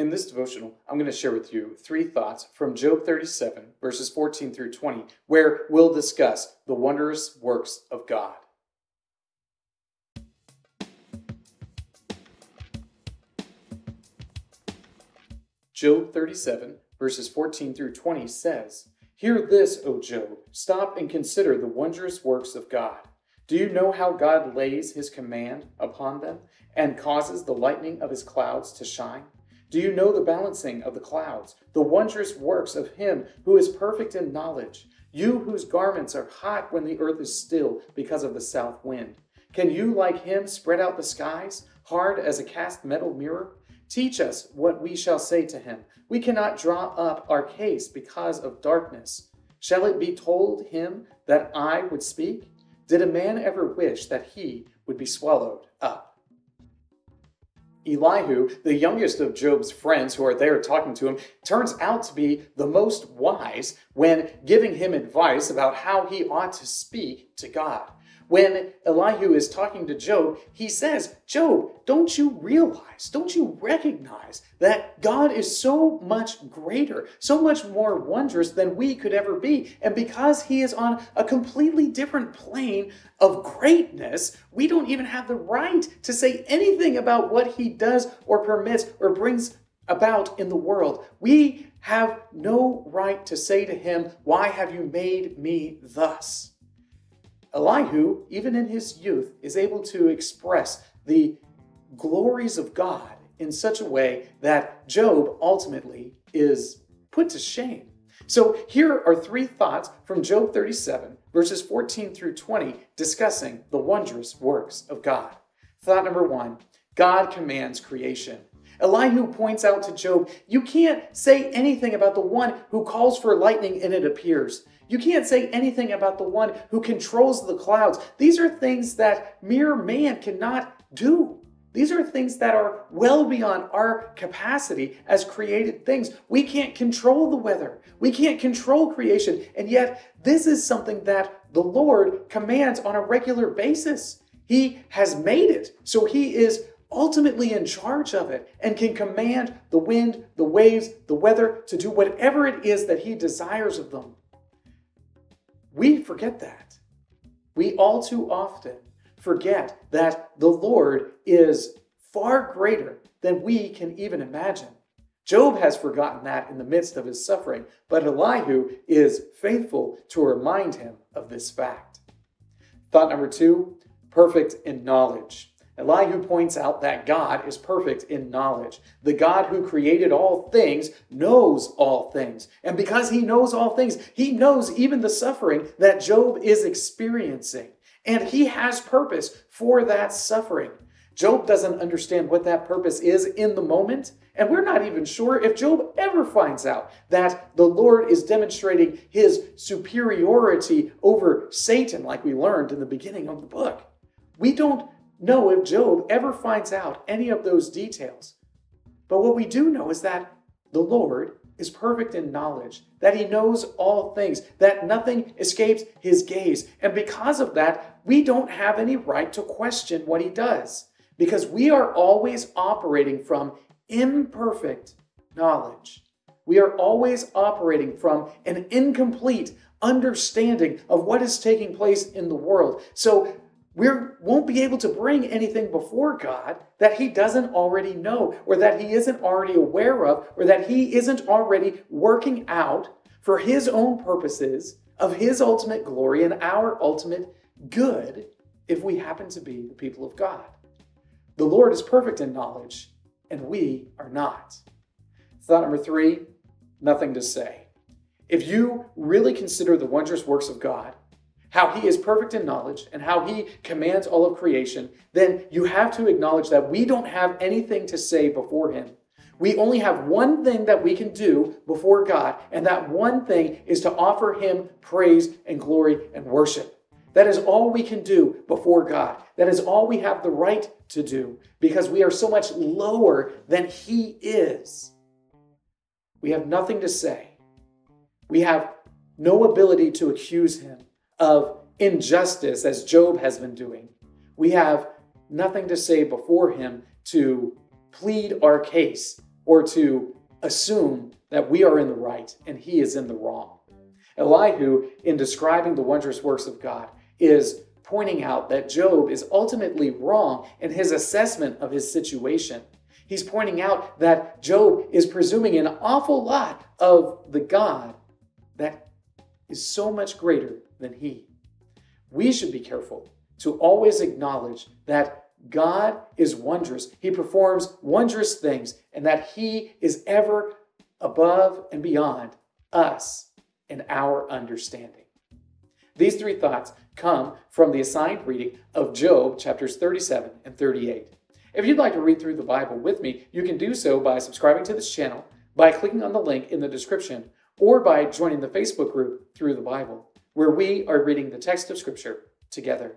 In this devotional, I'm going to share with you three thoughts from Job 37, verses 14 through 20, where we'll discuss the wondrous works of God. Job 37, verses 14 through 20 says, Hear this, O Job, stop and consider the wondrous works of God. Do you know how God lays his command upon them and causes the lightning of his clouds to shine? Do you know the balancing of the clouds, the wondrous works of him who is perfect in knowledge? You whose garments are hot when the earth is still because of the south wind. Can you, like him, spread out the skies, hard as a cast metal mirror? Teach us what we shall say to him. We cannot draw up our case because of darkness. Shall it be told him that I would speak? Did a man ever wish that he would be swallowed up? Elihu, the youngest of Job's friends who are there talking to him, turns out to be the most wise when giving him advice about how he ought to speak to God. When Elihu is talking to Job, he says, Job, don't you realize, don't you recognize that God is so much greater, so much more wondrous than we could ever be? And because he is on a completely different plane of greatness, we don't even have the right to say anything about what he does or permits or brings about in the world. We have no right to say to him, Why have you made me thus? Elihu, even in his youth, is able to express the glories of God in such a way that Job ultimately is put to shame. So here are three thoughts from Job 37, verses 14 through 20, discussing the wondrous works of God. Thought number one God commands creation. Elihu points out to Job, You can't say anything about the one who calls for lightning and it appears. You can't say anything about the one who controls the clouds. These are things that mere man cannot do. These are things that are well beyond our capacity as created things. We can't control the weather. We can't control creation. And yet, this is something that the Lord commands on a regular basis. He has made it. So he is ultimately in charge of it and can command the wind, the waves, the weather to do whatever it is that he desires of them. We forget that. We all too often forget that the Lord is far greater than we can even imagine. Job has forgotten that in the midst of his suffering, but Elihu is faithful to remind him of this fact. Thought number two perfect in knowledge. Elihu points out that God is perfect in knowledge. The God who created all things knows all things. And because he knows all things, he knows even the suffering that Job is experiencing. And he has purpose for that suffering. Job doesn't understand what that purpose is in the moment. And we're not even sure if Job ever finds out that the Lord is demonstrating his superiority over Satan, like we learned in the beginning of the book. We don't know if Job ever finds out any of those details. But what we do know is that the Lord is perfect in knowledge, that he knows all things, that nothing escapes his gaze. And because of that, we don't have any right to question what he does, because we are always operating from imperfect knowledge. We are always operating from an incomplete understanding of what is taking place in the world. So we won't be able to bring anything before God that He doesn't already know, or that He isn't already aware of, or that He isn't already working out for His own purposes of His ultimate glory and our ultimate good if we happen to be the people of God. The Lord is perfect in knowledge, and we are not. Thought number three nothing to say. If you really consider the wondrous works of God, how he is perfect in knowledge and how he commands all of creation, then you have to acknowledge that we don't have anything to say before him. We only have one thing that we can do before God, and that one thing is to offer him praise and glory and worship. That is all we can do before God. That is all we have the right to do because we are so much lower than He is. We have nothing to say. We have no ability to accuse Him of injustice as Job has been doing. We have nothing to say before him to plead our case or to assume that we are in the right and he is in the wrong. Elihu, in describing the wondrous works of God, is pointing out that Job is ultimately wrong in his assessment of his situation. He's pointing out that Job is presuming an awful lot of the God that is so much greater than he. We should be careful to always acknowledge that God is wondrous. He performs wondrous things, and that He is ever above and beyond us and our understanding. These three thoughts come from the assigned reading of Job chapters 37 and 38. If you'd like to read through the Bible with me, you can do so by subscribing to this channel, by clicking on the link in the description, or by joining the Facebook group Through the Bible, where we are reading the text of Scripture together.